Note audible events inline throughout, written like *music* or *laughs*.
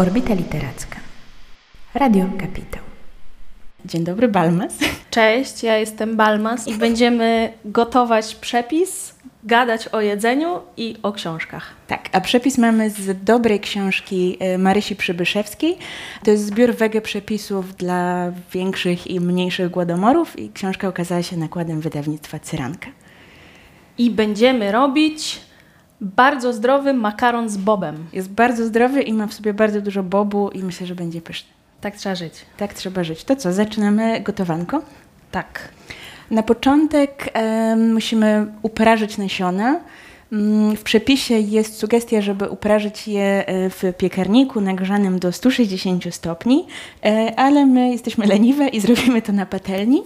Orbita Literacka. Radio Kapitał. Dzień dobry, Balmas. Cześć, ja jestem Balmas i będziemy gotować przepis, gadać o jedzeniu i o książkach. Tak, a przepis mamy z dobrej książki e, Marysi Przybyszewskiej. To jest zbiór wege przepisów dla większych i mniejszych głodomorów i książka okazała się nakładem wydawnictwa Cyranka. I będziemy robić bardzo zdrowy makaron z bobem. Jest bardzo zdrowy i ma w sobie bardzo dużo bobu i myślę, że będzie pyszny. Tak trzeba żyć. Tak trzeba żyć. To co, zaczynamy gotowanko? Tak. Na początek musimy uprażyć nasiona. Mm, w przepisie jest sugestia, żeby uprażyć je e, w piekarniku nagrzanym do 160 stopni, e, ale my jesteśmy leniwe i zrobimy to na patelni.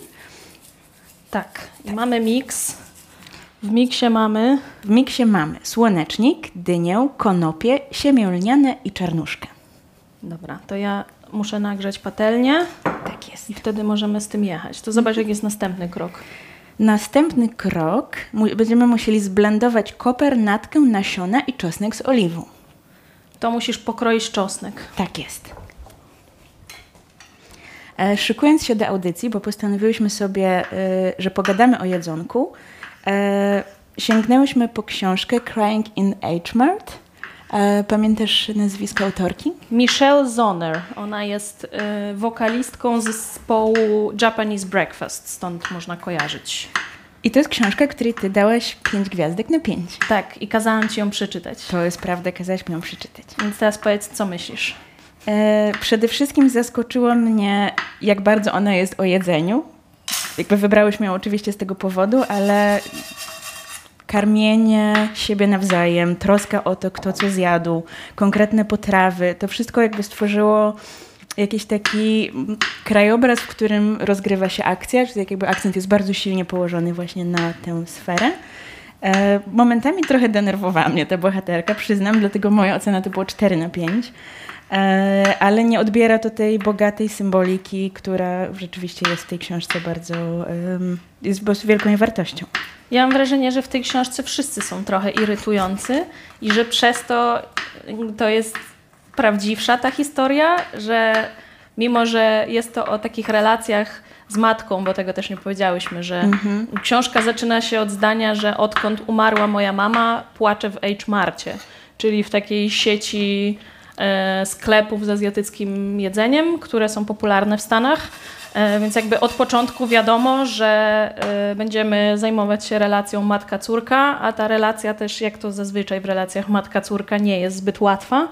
Tak. Tak. mamy miks. W miksie mamy... W miksie mamy słonecznik, dynię, konopie, siemię lniane i czarnuszkę. Dobra, to ja muszę nagrzać patelnię. Tak jest. I wtedy możemy z tym jechać. To zobacz, jak jest następny krok. Następny krok, będziemy musieli zblendować koper, natkę, nasiona i czosnek z oliwą. To musisz pokroić czosnek. Tak jest. E, szykując się do audycji, bo postanowiłyśmy sobie, e, że pogadamy o jedzonku, sięgnęłyśmy po książkę Crying in H-Mart E, pamiętasz nazwisko autorki? Michelle Zoner. Ona jest y, wokalistką zespołu Japanese Breakfast, stąd można kojarzyć. I to jest książka, której ty dałaś pięć gwiazdek na pięć. Tak, i kazałam ci ją przeczytać. To jest prawda, kazałaś mi ją przeczytać. Więc teraz powiedz, co myślisz? E, przede wszystkim zaskoczyło mnie, jak bardzo ona jest o jedzeniu. Jakby wybrałyśmy ją oczywiście z tego powodu, ale karmienie siebie nawzajem, troska o to, kto co zjadł, konkretne potrawy, to wszystko jakby stworzyło jakiś taki krajobraz, w którym rozgrywa się akcja, czyli jakby akcent jest bardzo silnie położony właśnie na tę sferę. E, momentami trochę denerwowała mnie ta bohaterka, przyznam, dlatego moja ocena to było 4 na 5. E, ale nie odbiera to tej bogatej symboliki, która rzeczywiście jest w tej książce bardzo, jest po prostu wielką wartością. Ja mam wrażenie, że w tej książce wszyscy są trochę irytujący i że przez to to jest prawdziwsza ta historia, że mimo, że jest to o takich relacjach z matką, bo tego też nie powiedziałyśmy, że mhm. książka zaczyna się od zdania, że odkąd umarła moja mama, płaczę w H-Marcie, czyli w takiej sieci sklepów z azjatyckim jedzeniem, które są popularne w Stanach. E, więc jakby od początku wiadomo, że e, będziemy zajmować się relacją matka-córka, a ta relacja też, jak to zazwyczaj w relacjach matka-córka, nie jest zbyt łatwa.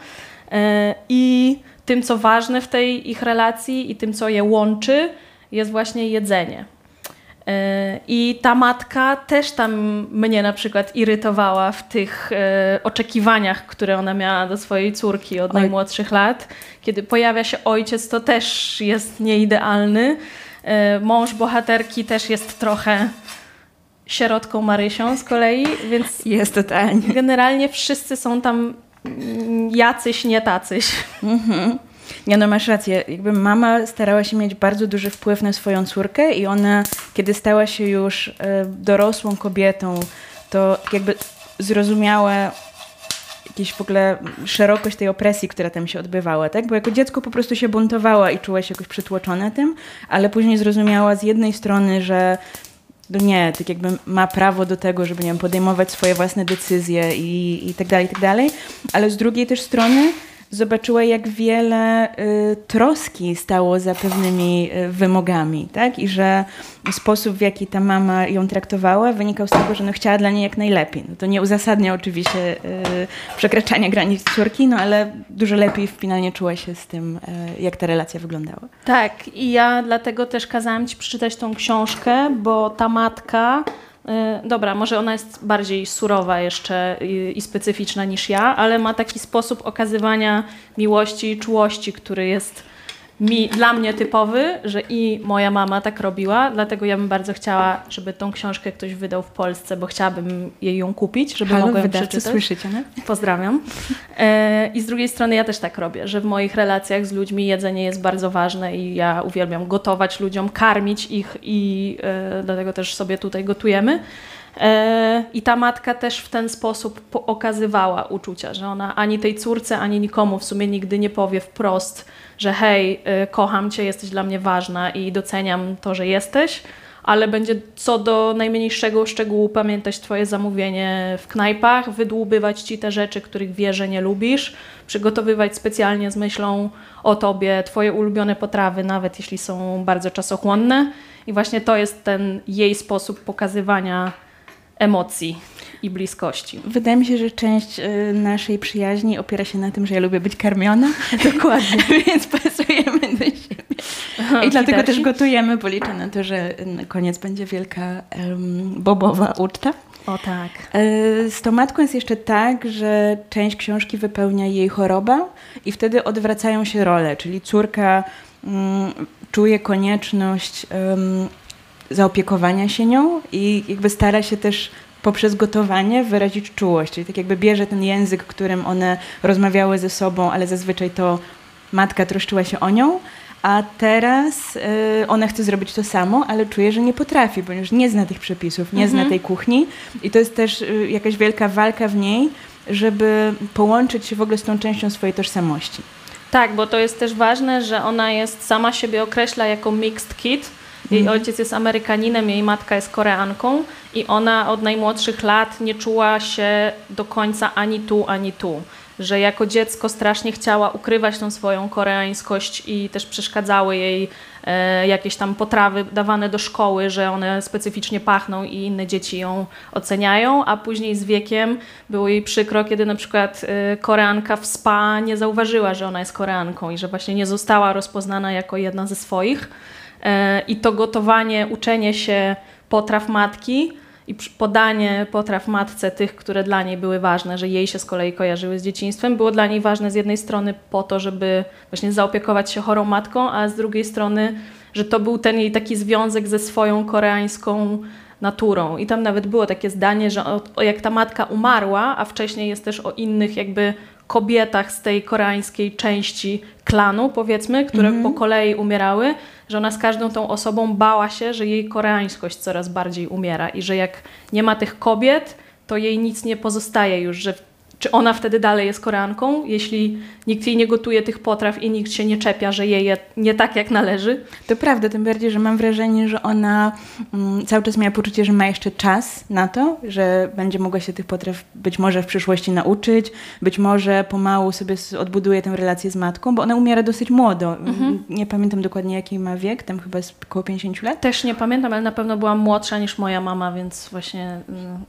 E, I tym, co ważne w tej ich relacji i tym, co je łączy, jest właśnie jedzenie. I ta matka też tam mnie na przykład irytowała w tych e, oczekiwaniach, które ona miała do swojej córki od Oj. najmłodszych lat. Kiedy pojawia się ojciec, to też jest nieidealny. E, mąż bohaterki też jest trochę sierotką Marysią z kolei, więc jest totalnie. Generalnie wszyscy są tam jacyś, nie tacyś. Mhm. Nie, no masz rację. Jakby mama starała się mieć bardzo duży wpływ na swoją córkę i ona, kiedy stała się już y, dorosłą kobietą, to jakby zrozumiała jakieś w ogóle szerokość tej opresji, która tam się odbywała, tak? Bo jako dziecko po prostu się buntowała i czuła się jakoś przytłoczona tym, ale później zrozumiała z jednej strony, że no nie, tak jakby ma prawo do tego, żeby nie wiem, podejmować swoje własne decyzje i, i tak dalej, i tak dalej, ale z drugiej też strony zobaczyła, jak wiele y, troski stało za pewnymi y, wymogami, tak? I że sposób, w jaki ta mama ją traktowała, wynikał z tego, że no, chciała dla niej jak najlepiej. No, to nie uzasadnia oczywiście y, przekraczania granic córki, no ale dużo lepiej finalnie czuła się z tym, jak ta relacja wyglądała. Tak, i ja dlatego też kazałam ci przeczytać tą książkę, bo ta matka dobra, może ona jest bardziej surowa jeszcze i, i, specyficzna niż ja, ale ma taki sposób okazywania miłości i czułości, który jest mi, dla mnie typowy, że i moja mama tak robiła, dlatego ja bym bardzo chciała, żeby tą książkę ktoś wydał w Polsce, bo chciałabym jej ją kupić, żeby Halo, mogła ją przeczytać. słyszycie, nie? Pozdrawiam. E, I z drugiej strony ja też tak robię, że w moich relacjach z ludźmi jedzenie jest bardzo ważne i ja uwielbiam gotować ludziom, karmić ich i e, dlatego też sobie tutaj gotujemy. E, I ta matka też w ten sposób okazywała uczucia, że ona ani tej córce, ani nikomu w sumie nigdy nie powie wprost, że hej, e, kocham cię, jesteś dla mnie ważna i doceniam to, że jesteś, ale będzie co do najmniejszego szczegółu pamiętać Twoje zamówienie w knajpach, wydłubywać Ci te rzeczy, których wie, że nie lubisz, przygotowywać specjalnie z myślą o Tobie Twoje ulubione potrawy, nawet jeśli są bardzo czasochłonne. I właśnie to jest ten jej sposób pokazywania emocji i bliskości. Wydaje mi się, że część y, naszej przyjaźni opiera się na tym, że ja lubię być karmiona. *laughs* Dokładnie. *laughs* Więc pasujemy do siebie. I dlatego też gotujemy, bo liczę na to, że na koniec będzie wielka um, bobowa uczta. O tak. E, z tą matką jest jeszcze tak, że część książki wypełnia jej choroba i wtedy odwracają się role, czyli córka um, czuje konieczność um, zaopiekowania się nią i jakby stara się też poprzez gotowanie wyrazić czułość, czyli tak jakby bierze ten język, którym one rozmawiały ze sobą, ale zazwyczaj to matka troszczyła się o nią, a teraz y, ona chce zrobić to samo, ale czuje, że nie potrafi, ponieważ nie zna tych przepisów, nie mhm. zna tej kuchni i to jest też y, jakaś wielka walka w niej, żeby połączyć się w ogóle z tą częścią swojej tożsamości. Tak, bo to jest też ważne, że ona jest sama siebie określa jako mixed kid, jej mhm. ojciec jest Amerykaninem, jej matka jest Koreanką i ona od najmłodszych lat nie czuła się do końca ani tu, ani tu. Że jako dziecko strasznie chciała ukrywać tą swoją koreańskość i też przeszkadzały jej e, jakieś tam potrawy dawane do szkoły, że one specyficznie pachną i inne dzieci ją oceniają, a później z wiekiem było jej przykro, kiedy na przykład e, Koreanka w spa nie zauważyła, że ona jest Koreanką i że właśnie nie została rozpoznana jako jedna ze swoich. E, i to gotowanie, uczenie się potraw matki i podanie potraw matce tych, które dla niej były ważne, że jej się z kolei kojarzyły z dzieciństwem, było dla niej ważne z jednej strony po to, żeby właśnie zaopiekować się chorą matką, a z drugiej strony, że to był ten jej taki związek ze swoją koreańską naturą. I tam nawet było takie zdanie, że o jak ta matka umarła, a wcześniej jest też o innych jakby kobietach z tej koreańskiej części klanu, powiedzmy, które mm -hmm. po kolei umierały, że ona z każdą tą osobą bała się, że jej koreańskość coraz bardziej umiera i że jak nie ma tych kobiet, to jej nic nie pozostaje już, że czy ona wtedy dalej jest Koreanką, jeśli nikt jej nie gotuje tych potraw i nikt się nie czepia, że je je nie tak jak należy? To prawda, tym bardziej, że mam wrażenie, że ona mm, cały czas miała poczucie, że ma jeszcze czas na to, że będzie mogła się tych potraw być może w przyszłości nauczyć, być może pomału sobie odbuduje tę relację z matką, bo ona umiera dosyć młodo. Mhm. Nie pamiętam dokładnie jaki ma wiek, tam chyba jest około 50 lat. Też nie pamiętam, ale na pewno była młodsza niż moja mama, więc właśnie... Mm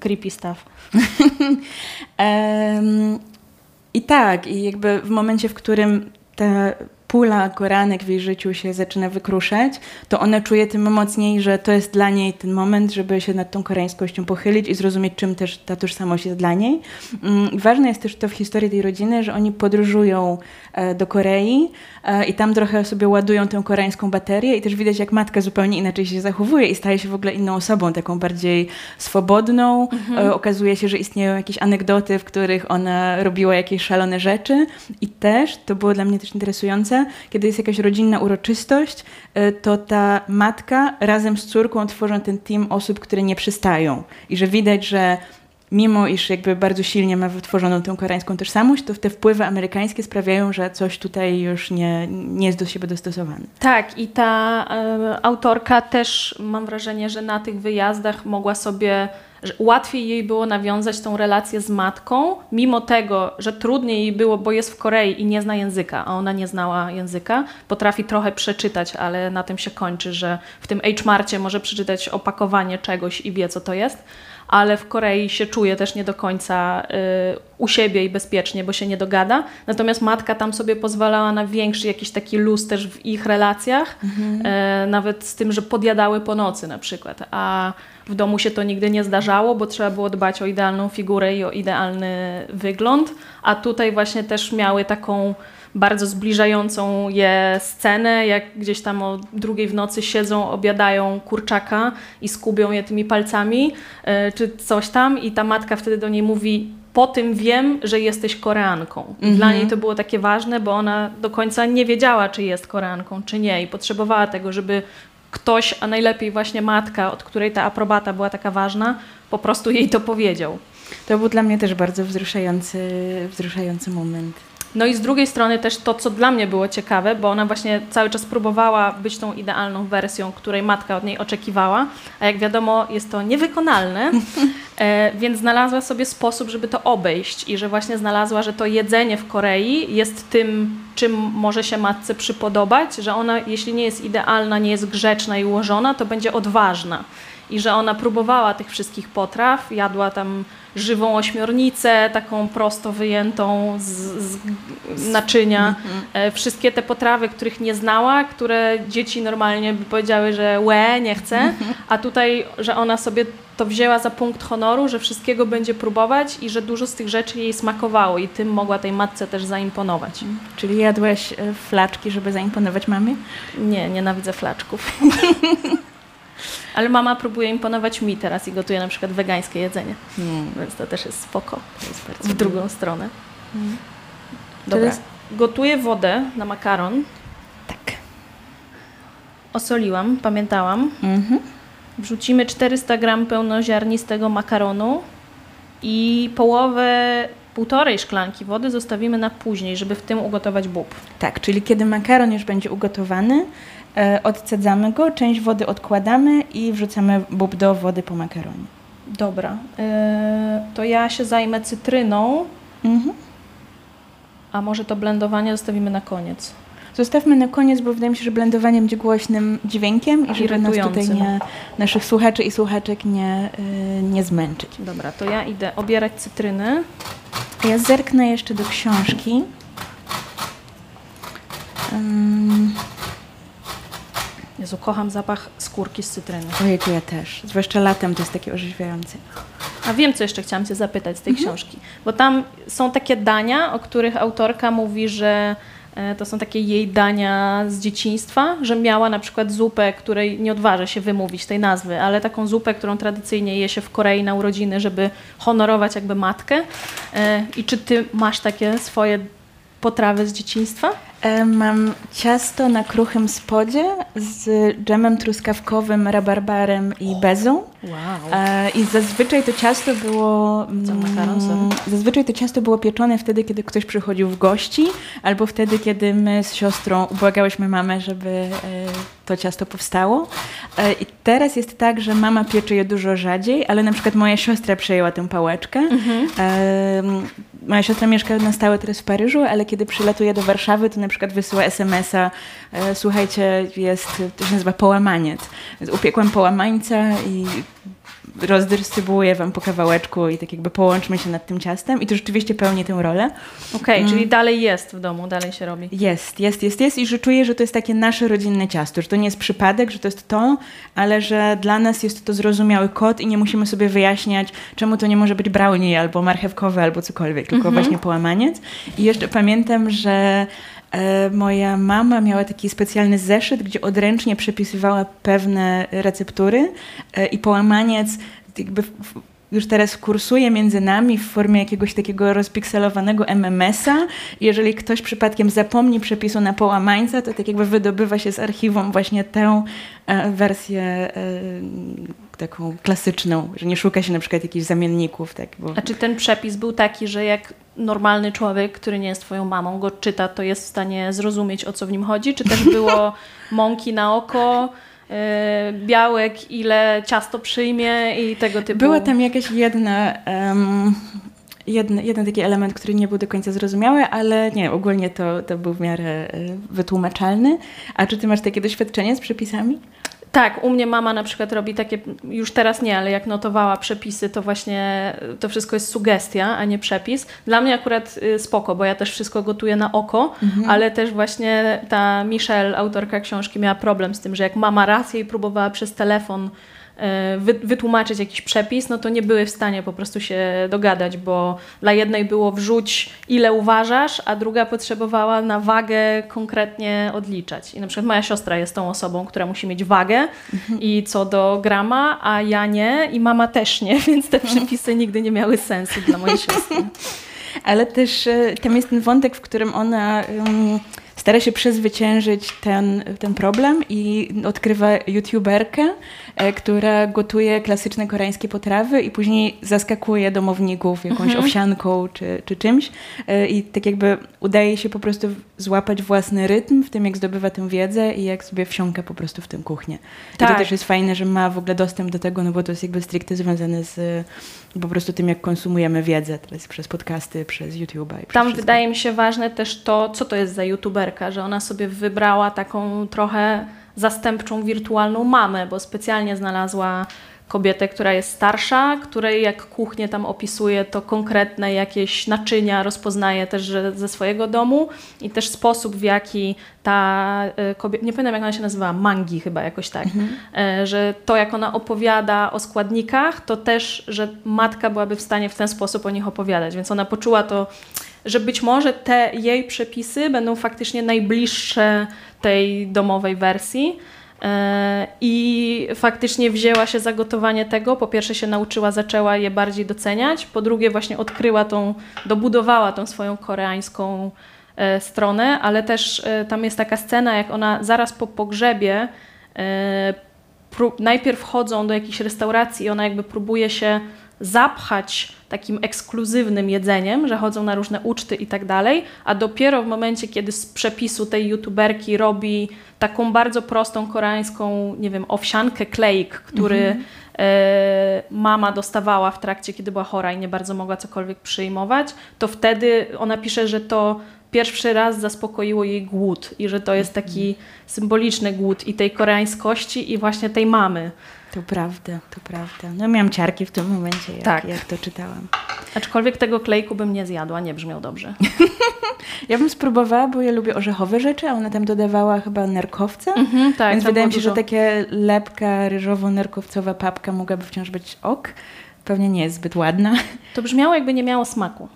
creepy stuff. *laughs* um, I tak, i jakby w momencie, w którym ta pula koranek w jej życiu się zaczyna wykruszać, to ona czuje tym mocniej, że to jest dla niej ten moment, żeby się nad tą koreańskością pochylić i zrozumieć, czym też ta tożsamość jest dla niej. Mm, ważne jest też to w historii tej rodziny, że oni podróżują e, do Korei e, i tam trochę sobie ładują tę koreańską baterię i też widać, jak matka zupełnie inaczej się zachowuje i staje się w ogóle inną osobą, taką bardziej swobodną. Mhm. E, okazuje się, że istnieją jakieś anegdoty, w których ona robiła jakieś szalone rzeczy i też, to było dla mnie też interesujące, kiedy jest jakaś rodzinna uroczystość, e, to ta matka razem z córką tworzą ten team osób, które nie przystają. I że widać, że mimo iż jakby bardzo silnie ma wytworzoną tę koreańską tożsamość, to te wpływy amerykańskie sprawiają, że coś tutaj już nie, nie jest do siebie dostosowane. Tak, i ta y, autorka też mam wrażenie, że na tych wyjazdach mogła sobie łatwiej jej było nawiązać tą relację z matką, mimo tego, że trudniej jej było, bo jest w Korei i nie zna języka, a ona nie znała języka. Potrafi trochę przeczytać, ale na tym się kończy, że w tym H-Marcie może przeczytać opakowanie czegoś i wie, co to jest ale w Korei się czuje też nie do końca y, u siebie i bezpiecznie, bo się nie dogada. Natomiast matka tam sobie pozwalała na większy jakiś taki luz też w ich relacjach, mhm. y, nawet z tym, że podjadały po nocy na przykład, a w domu się to nigdy nie zdarzało, bo trzeba było dbać o idealną figurę i o idealny wygląd, a tutaj właśnie też miały taką bardzo zbliżającą je scenę, jak gdzieś tam o drugiej w nocy siedzą, obiadają kurczaka i skubią je tymi palcami, e, czy coś tam i ta matka wtedy do niej mówi po tym wiem, że jesteś Koreanką. I Dla mhm. niej to było takie ważne, bo ona do końca nie wiedziała, czy jest Koreanką, czy nie i potrzebowała tego, żeby ktoś, a najlepiej właśnie matka, od której ta aprobata była taka ważna, po prostu jej to powiedział. To był dla mnie też bardzo wzruszający, wzruszający moment. No i z drugiej strony też to, co dla mnie było ciekawe, bo ona właśnie cały czas próbowała być tą idealną wersją, której matka od niej oczekiwała, a jak wiadomo jest to niewykonalne, *laughs* e, więc znalazła sobie sposób, żeby to obejść i że właśnie znalazła, że to jedzenie w Korei jest tym, czym może się matce przypodobać, że ona jeśli nie jest idealna, nie jest grzeczna i ułożona, to będzie odważna i że ona próbowała tych wszystkich potraw, jadła tam żywą ośmiornicę, taką prosto wyjętą z, z naczynia. Mhm. Wszystkie te potrawy, których nie znała, które dzieci normalnie by powiedziały, że łe, nie chcę, mhm. a tutaj, że ona sobie to wzięła za punkt honoru, że wszystkiego będzie próbować i że dużo z tych rzeczy jej smakowało i tym mogła tej matce też zaimponować. Mhm. Czyli jadłaś e, flaczki, żeby zaimponować mamie? Nie, nienawidzę flaczków. *laughs* Ale mama próbuje imponować mi teraz i gotuje na przykład wegańskie jedzenie. Hmm. Więc to też jest spoko. Jest w drugą stronę. Hmm. Dobra. Jest... Gotuję wodę na makaron. Tak. Osoliłam, pamiętałam. Mhm. Wrzucimy 400 gram pełnoziarnistego makaronu i połowę półtorej szklanki wody zostawimy na później, żeby w tym ugotować bób. Tak, czyli kiedy makaron już będzie ugotowany, odcedzamy go, część wody odkładamy i wrzucamy bób do wody po makaronie. Dobra, e, to ja się zajmę cytryną, mhm. a może to blendowanie zostawimy na koniec. Zostawmy na koniec, bo wydaje mi się, że blendowanie będzie głośnym dźwiękiem i żeby nas tutaj nie, naszych słuchaczy i słuchaczek nie, yy, nie zmęczyć. Dobra, to ja idę obierać cytryny. Ja zerknę jeszcze do książki. Jezu, kocham zapach skórki z cytryny. Ojejku, ja też. Zwłaszcza latem to jest takie orzeźwiające. A wiem, co jeszcze chciałam Cię zapytać z tej mhm. książki. Bo tam są takie dania, o których autorka mówi, że e, to są takie jej dania z dzieciństwa, że miała na przykład zupę, której nie odważa się wymówić tej nazwy, ale taką zupę, którą tradycyjnie je się w Korei na urodziny, żeby honorować jakby matkę. E, I czy ty masz takie swoje potrawy z dzieciństwa? E, mam ciasto na kruchym spodzie z dżemem truskawkowym, rabarbarem i bezą. Wow. E, I zazwyczaj to ciasto było. Co, makaron, mm, zazwyczaj to ciasto było pieczone wtedy, kiedy ktoś przychodził w gości, albo wtedy, kiedy my z siostrą ubłagałyśmy mamę, żeby e, to ciasto powstało. I teraz jest tak, że mama piecze je dużo rzadziej, ale na przykład moja siostra przejęła tę pałeczkę. Mhm. Moja siostra mieszka na stałe teraz w Paryżu, ale kiedy przylatuje do Warszawy, to na przykład wysyła SMS-a, e, słuchajcie, jest, to się nazywa połamaniec. Upiekłam połamańca i rozdystrybuuję wam po kawałeczku i tak jakby połączmy się nad tym ciastem i to rzeczywiście pełni tę rolę. Okej, okay, mm. czyli dalej jest w domu, dalej się robi. Jest, jest, jest, jest i że czuję, że to jest takie nasze rodzinne ciasto, że to nie jest przypadek, że to jest to, ale że dla nas jest to zrozumiały kod i nie musimy sobie wyjaśniać, czemu to nie może być brownie albo marchewkowe albo cokolwiek, tylko mm -hmm. właśnie połamaniec. I jeszcze pamiętam, że moja mama miała taki specjalny zeszyt, gdzie odręcznie przepisywała pewne receptury e, i połamaniec jakby już teraz kursuje między nami w formie jakiegoś takiego rozpikselowanego MMS-a. Jeżeli ktoś przypadkiem zapomni przepisu na połamańca, to tak jakby wydobywa się z archiwum właśnie tę e, wersję taką klasyczną, że nie szuka się na przykład jakichś zamienników. Tak, bo... A czy ten przepis był taki, że jak normalny człowiek, który nie jest twoją mamą, go czyta, to jest w stanie zrozumieć, o co w nim chodzi? Czy też było *laughs* mąki na oko, yy, białek, ile ciasto przyjmie i tego typu? Była tam jakaś jedna... Um, jeden, jeden taki element, który nie był do końca zrozumiały, ale nie, ogólnie to, to był w miarę e, wytłumaczalny. A czy ty masz takie doświadczenie z przepisami? Tak, u mnie mama na przykład robi takie, już teraz nie, ale jak notowała przepisy, to właśnie to wszystko jest sugestia, a nie przepis. Dla mnie akurat y, spoko, bo ja też wszystko gotuję na oko, mhm. ale też właśnie ta Michelle, autorka książki, miała problem z tym, że jak mama raz jej próbowała przez telefon wytłumaczyć jakiś przepis, no to nie były w stanie po prostu się dogadać, bo dla jednej było wrzuć ile uważasz, a druga potrzebowała na wagę konkretnie odliczać. I na przykład moja siostra jest tą osobą, która musi mieć wagę mhm. i co do grama, a ja nie i mama też nie, *laughs* więc te przepisy nigdy nie miały sensu dla mojej siostry. *laughs* Ale też e, tam jest ten wątek, w którym ona um, stara się przezwyciężyć ten, ten problem i odkrywa youtuberkę, e, która gotuje klasyczne koreańskie potrawy i później zaskakuje domowników jakąś mhm. owsianką czy, czy czymś e, i tak jakby udaje się po prostu złapać własny rytm w tym, jak zdobywa tę wiedzę i jak sobie wsiąka po prostu w tę kuchnię. Tak. I to też jest fajne, że ma w ogóle dostęp do tego, no bo to jest jakby stricte związane z po prostu tym, jak konsumujemy wiedzę teraz przez podcasty, przez YouTube'a. Tam wszystko. wydaje mi się ważne też to, co to jest za youtuberka, że ona sobie wybrała taką trochę zastępczą wirtualną mamę, bo specjalnie znalazła kobietę, która jest starsza, której jak kuchnię tam opisuje, to konkretne jakieś naczynia rozpoznaje też ze swojego domu i też sposób, w jaki ta e, kobieta, nie pamiętam jak ona się nazywa, Mangi chyba jakoś tak, mhm. E, że to jak ona opowiada o składnikach, to też, że matka byłaby w stanie w ten sposób o nich opowiadać, więc ona poczuła to, że być może te jej przepisy będą faktycznie najbliższe tej domowej wersji, I faktycznie wzięła się za gotowanie tego. Po pierwsze się nauczyła, zaczęła je bardziej doceniać. Po drugie właśnie odkryła tą, dobudowała tą swoją koreańską e, stronę, ale też e, tam jest taka scena, jak ona zaraz po pogrzebie najpierw wchodzą do jakiejś restauracji i ona jakby próbuje się zapchać takim ekskluzywnym jedzeniem, że chodzą na różne uczty i tak dalej, a dopiero w momencie, kiedy z przepisu tej youtuberki robi taką bardzo prostą koreańską, nie wiem, owsiankę klejk, który mhm. e, mama dostawała w trakcie, kiedy była chora i nie bardzo mogła cokolwiek przyjmować, to wtedy ona pisze, że to pierwszy raz zaspokoiło jej głód i że to jest taki mhm. symboliczny głód i tej koreańskości i właśnie tej mamy. To prawda, to prawda. No miałam ciarki w tym momencie, jak, tak. jak to czytałam. Aczkolwiek tego klejku bym nie zjadła, nie brzmiał dobrze. *laughs* ja bym spróbowała, bo ja lubię orzechowe rzeczy, a ona tam dodawała chyba nerkowce. Mhm, tak, Więc wydaje mi się, dużo. że takie lepka ryżowo-nerkowcowa papka mogłaby wciąż być ok. Pewnie nie jest zbyt ładna. *laughs* To brzmiało jakby nie miało smaku.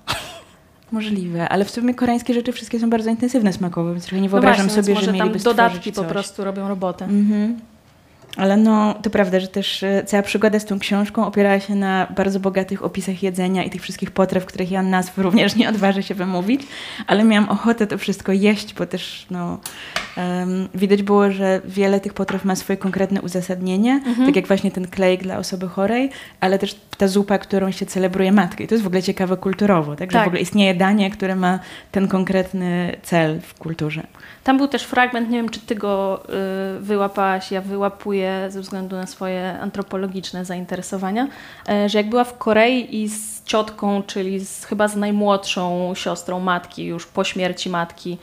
Możliwe, ale w sumie koreańskie rzeczy wszystkie są bardzo intensywne smakowo, więc trochę nie no wyobrażam no właśnie, sobie, że mieliby dodatki po prostu robią robotę. Mhm. Ale no, to prawda, że też e, cała przygoda z tą książką opierała się na bardzo bogatych opisach jedzenia i tych wszystkich potraw, których ja nazw *laughs* również nie odważę się wymówić, ale miałam ochotę to wszystko jeść, bo też no, um, widać było, że wiele tych potraw ma swoje konkretne uzasadnienie, mhm. tak jak właśnie ten klejk dla osoby chorej, ale też ta zupa, którą się celebruje matkę. I to jest w ogóle ciekawe kulturowo, tak? Że tak. w ogóle istnieje danie, które ma ten konkretny cel w kulturze. Tam był też fragment, nie wiem czy ty go y, wyłapałaś, ja wyłapuję ze względu na swoje antropologiczne zainteresowania, y, że jak była w Korei i z ciotką, czyli z, chyba z najmłodszą siostrą matki, już po śmierci matki,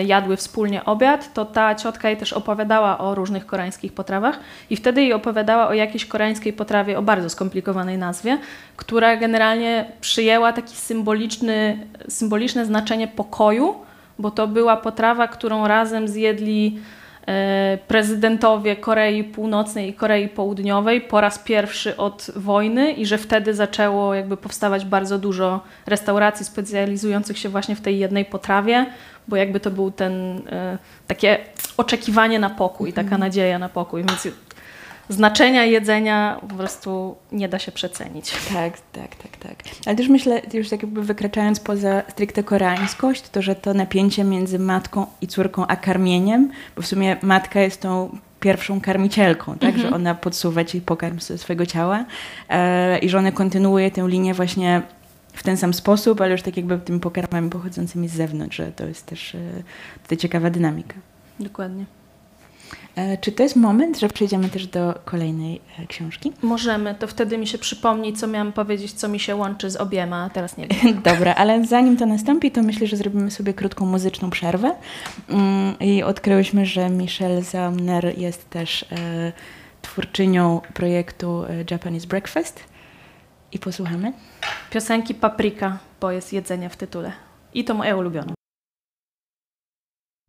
y, jadły wspólnie obiad, to ta ciotka jej też opowiadała o różnych koreańskich potrawach i wtedy jej opowiadała o jakiejś koreańskiej potrawie o bardzo skomplikowanej nazwie, która generalnie przyjęła taki symboliczny, symboliczne znaczenie pokoju, bo to była potrawa, którą razem zjedli e, prezydentowie Korei Północnej i Korei Południowej po raz pierwszy od wojny i że wtedy zaczęło jakby powstawać bardzo dużo restauracji specjalizujących się właśnie w tej jednej potrawie, bo jakby to był ten e, takie oczekiwanie na pokój, taka mhm. nadzieja na pokój. Więc znaczenia jedzenia po prostu nie da się przecenić. Tak, tak, tak, tak. Ale też myślę, już tak jakby wykraczając poza stricte koreańskość, to że to napięcie między matką i córką a karmieniem, bo w sumie matka jest tą pierwszą karmicielką, tak, że mhm. ona podsuwa ci pokarm swojego ciała e, i że ona kontynuuje tę linię właśnie w ten sam sposób, ale już tak jakby tymi pokarmami pochodzącymi z zewnątrz, że to jest też e, ciekawa dynamika. Dokładnie. E, czy to jest moment, że przejdziemy też do kolejnej e, książki? Możemy, to wtedy mi się przypomni, co miałam powiedzieć, co mi się łączy z obiema, a teraz nie wiem. *laughs* Dobra, ale zanim to nastąpi, to myślę, że zrobimy sobie krótką muzyczną przerwę. Mm, I odkryłyśmy, że Michelle Zamner jest też e, twórczynią projektu Japanese Breakfast. I posłuchamy. Piosenki Paprika, bo jest jedzenie w tytule. I to moje ulubione.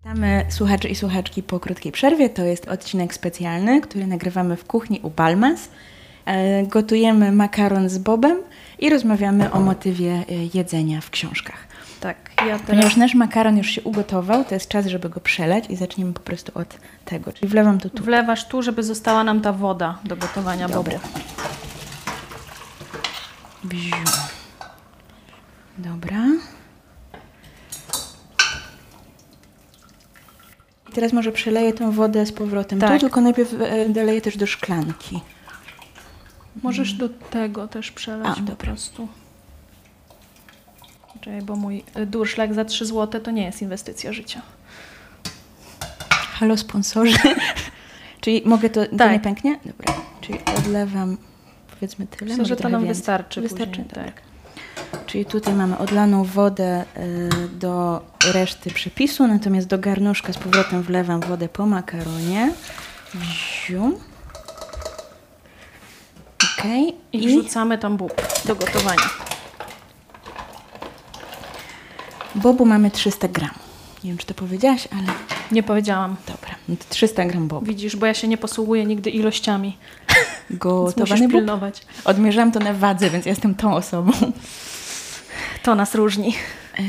Witamy słuchaczy i słuchaczki po krótkiej przerwie. To jest odcinek specjalny, który nagrywamy w kuchni u Balmas. E, gotujemy makaron z bobem i rozmawiamy o motywie e, jedzenia w książkach. Tak, ja teraz... Ponieważ nasz makaron już się ugotował, to jest czas, żeby go przelać i zaczniemy po prostu od tego. Czyli wlewam to tu. Wlewasz tu, żeby została nam ta woda do gotowania Dobra. bobu. Bziu. Dobra. Teraz może przeleję tą wodę z powrotem Tak. tu, tylko najpierw e, doleję też do szklanki. Możesz do tego też przelać A, po dobra. prostu. Czekaj, bo mój y, durszlak za 3 zł to nie jest inwestycja życia. Halo sponsorzy. *laughs* Czyli mogę to, to Tak. nie pęknie? Dobra. Czyli odlewam powiedzmy tyle. Myślę, że to nam więcej. wystarczy. Wystarczy? Później, tak. Czyli tutaj mamy odlaną wodę y, do reszty przepisu, natomiast do garnuszka z powrotem wlewam wodę po makaronie. Zium. Okej. I wrzucamy tam bób do gotowania. bobu mamy 300 gram. Nie wiem, czy to powiedziałaś, ale Nie powiedziałam. dobra. No to 300 gram bobu. Widzisz, bo ja się nie posługuję nigdy ilościami. Gotowany bób. pilnować. Odmierzałam to na wadze, więc jestem tą osobą. To nas różni. Eee,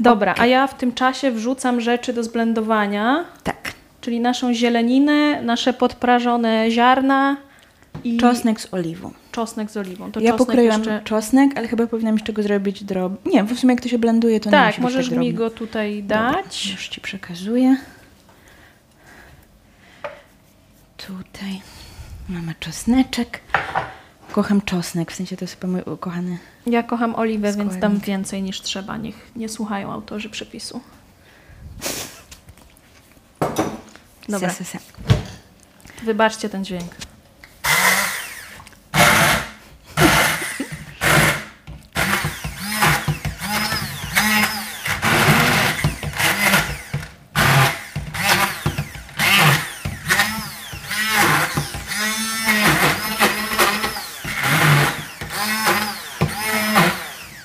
Dobra, a ja w tym czasie wrzucam rzeczy do zblendowania, tak. czyli naszą zieleninę, nasze podprażone ziarna i Czosnek z oliwą. czosnek z oliwą. To ja czosnek pokroiłam jeszcze... czosnek, ale chyba powinnam jeszcze go zrobić drobny. Nie, w sumie jak to się blenduje, to nie Tak, musi być możesz tak mi go tutaj Dobra, dać. już Ci przekazuję. Tutaj mamy czosneczek. Kocham czosnek, w sensie to jest chyba mój ukochany. Ja kocham oliwę, więc dam więcej niż trzeba. Niech nie słuchają autorzy przepisu. Dobra, Se, se, se. wybaczcie ten dźwięk.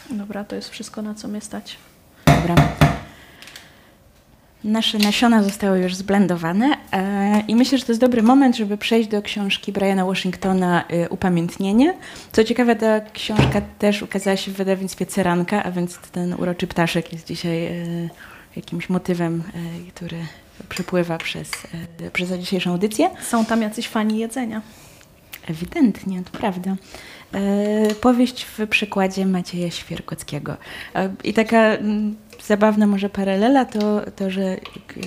Dobra, to jest wszystko, na co mnie stać. Dobra. Nasze nasiona zostały już zblendowane e, i myślę, że to jest dobry moment, żeby przejść do książki Briana Washingtona y, Upamiętnienie. Co ciekawe, ta książka też ukazała się w wydawnictwie Ceranka, a więc ten uroczy ptaszek jest dzisiaj y, jakimś motywem, y, który przepływa przez, przez dzisiejszą audycję. Są tam jacyś fani jedzenia. Ewidentnie, to prawda. E, powieść w przykładzie Macieja Świerkockiego. E, I taka mm, zabawna może paralela to, to, że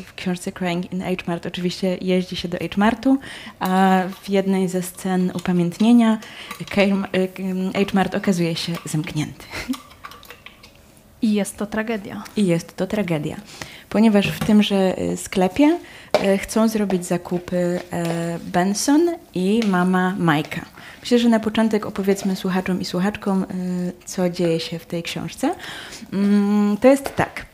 w książce Crying in H-Mart oczywiście jeździ się do H-Martu, a w jednej ze scen upamiętnienia e, k- H-Mart okazuje się zamknięty. I jest to tragedia. I jest to tragedia, ponieważ w tymże y, sklepie chcą zrobić zakupy y, Benson i mama Majka. Myślę, że na początek opowiedzmy słuchaczom i słuchaczkom, y, co dzieje się w tej książce. Mm, To jest tak.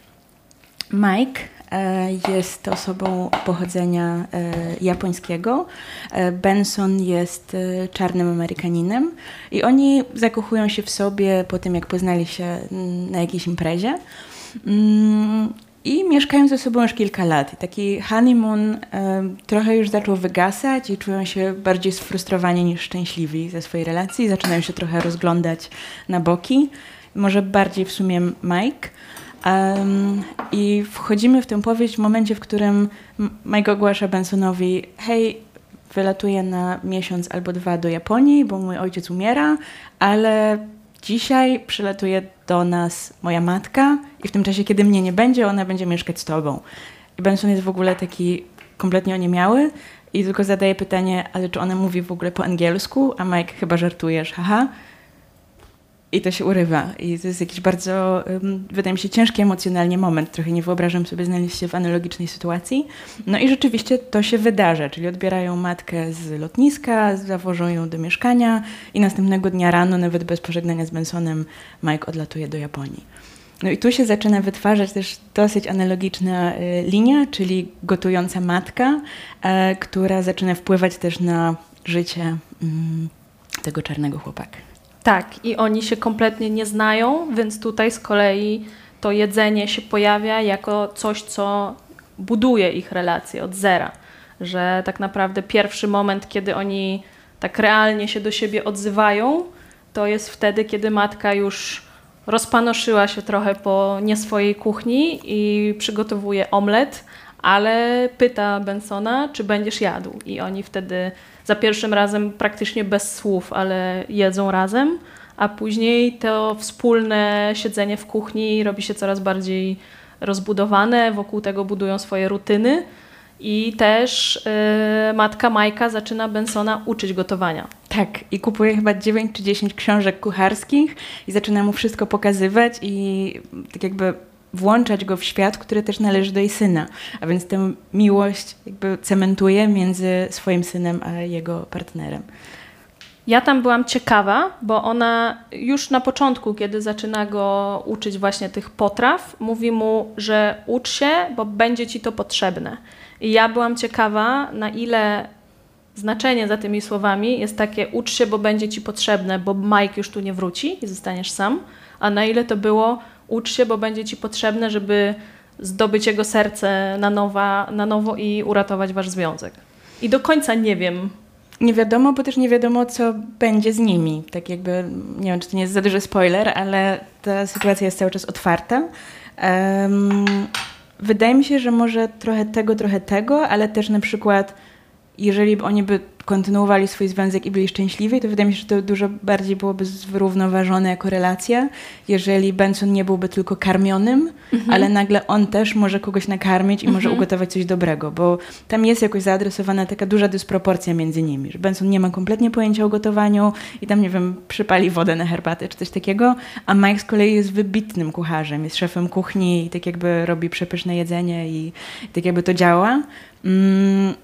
Mike e, jest osobą pochodzenia e, japońskiego. E, Benson jest e, czarnym Amerykaninem i oni zakochują się w sobie po tym, jak poznali się mm, na jakiejś imprezie. I mieszkają ze sobą już kilka lat. I taki honeymoon trochę już zaczął wygasać i czują się bardziej sfrustrowani niż szczęśliwi ze swojej relacji. Zaczynają się trochę rozglądać na boki. Może bardziej w sumie Mike. Em, I wchodzimy w tę powieść w momencie, w którym Mike ogłasza Bensonowi: Hej, wylatuję na miesiąc albo dwa do Japonii, bo mój ojciec umiera, ale dzisiaj przylatuje do nas moja matka i w tym czasie, kiedy mnie nie będzie, ona będzie mieszkać z tobą. I Benson jest w ogóle taki kompletnie oniemiały i tylko zadaje pytanie, ale czy ona mówi w ogóle po angielsku? A Mike chyba żartujesz, haha. I to się urywa. I to jest jakiś bardzo, wydaje mi się, ciężki emocjonalnie moment. Trochę nie wyobrażam sobie znaleźć się w analogicznej sytuacji. No i rzeczywiście to się wydarza, czyli odbierają matkę z lotniska, zawożą ją do mieszkania i następnego dnia rano, nawet bez pożegnania z Bensonem, Mike odlatuje do Japonii. No i tu się zaczyna wytwarzać też dosyć analogiczna y, linia, czyli gotująca matka, e, która zaczyna wpływać też na życie mm, tego czarnego chłopaka. Tak, i oni się kompletnie nie znają, więc tutaj z kolei to jedzenie się pojawia jako coś, co buduje ich relacje od zera. Że tak naprawdę pierwszy moment, kiedy oni tak realnie się do siebie odzywają, to jest wtedy, kiedy matka już rozpanoszyła się trochę po nie swojej kuchni i przygotowuje omlet, ale pyta Bensona, czy będziesz jadł. I oni wtedy za pierwszym razem praktycznie bez słów, ale jedzą razem, a później to wspólne siedzenie w kuchni robi się coraz bardziej rozbudowane, wokół tego budują swoje rutyny I też yy, matka Majka zaczyna Bensona uczyć gotowania. Tak, i kupuje chyba 9 czy 10 książek kucharskich i zaczyna mu wszystko pokazywać i tak jakby włączać go w świat, który też należy do jej syna. A więc tę miłość jakby cementuje między swoim synem a jego partnerem. Ja tam byłam ciekawa, bo ona już na początku, kiedy zaczyna go uczyć właśnie tych potraw, mówi mu, że ucz się, bo będzie ci to potrzebne. I ja byłam ciekawa, na ile znaczenie za tymi słowami jest takie ucz się, bo będzie ci potrzebne, bo Mike już tu nie wróci i zostaniesz sam, a na ile to było ucz się, bo będzie ci potrzebne, żeby zdobyć jego serce na, nowa, na nowo i uratować wasz związek. I do końca nie wiem, nie wiadomo, bo też nie wiadomo, co będzie z nimi. Tak jakby, nie wiem, czy to nie jest za duży spoiler, ale ta sytuacja jest cały czas otwarta. Um, wydaje mi się, że może trochę tego, trochę tego, ale też na przykład, jeżeli oni by kontynuowali swój związek i byli szczęśliwi, to wydaje mi się, że to dużo bardziej byłoby zrównoważone jako relacja, jeżeli Benson nie byłby tylko karmionym, mhm. ale nagle on też może kogoś nakarmić i mhm. może ugotować coś dobrego, bo tam jest jakoś zaadresowana taka duża dysproporcja między nimi, że Benson nie ma kompletnie pojęcia o gotowaniu i tam, nie wiem, przypali wodę na herbatę czy coś takiego, a Mike z kolei jest wybitnym kucharzem, jest szefem kuchni i tak jakby robi przepyszne jedzenie i tak jakby to działa. Mm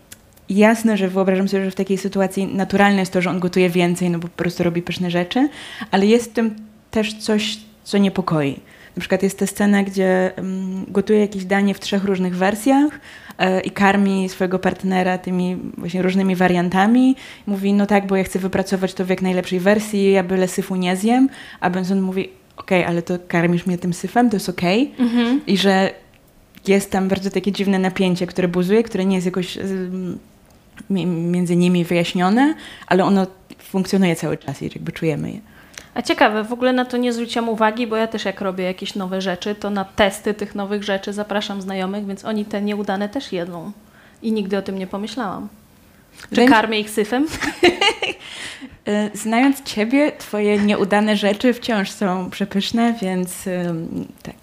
jasne, że wyobrażam sobie, że w takiej sytuacji naturalne jest to, że on gotuje więcej, no bo po prostu robi pyszne rzeczy, ale jest w tym też coś, co niepokoi. Na przykład jest ta scena, gdzie um, gotuje jakieś danie w trzech różnych wersjach e, i karmi swojego partnera tymi właśnie różnymi wariantami. Mówi, no tak, bo ja chcę wypracować to w jak najlepszej wersji, ja byle syfu nie zjem. A Benson mówi, okej, okay, ale to karmisz mnie tym syfem, to jest okej. Okay. Mhm. I że jest tam bardzo takie dziwne napięcie, które buzuje, które nie jest jakoś między nimi wyjaśnione, ale ono funkcjonuje cały czas i jakby czujemy je. A ciekawe, w ogóle na to nie zwróciłam uwagi, bo ja też jak robię jakieś nowe rzeczy, to na testy tych nowych rzeczy zapraszam znajomych, więc oni te nieudane też jedzą. I nigdy o tym nie pomyślałam. Czy więc... karmię ich syfem? E, *laughs* znając Ciebie, Twoje nieudane rzeczy wciąż są przepyszne, więc tak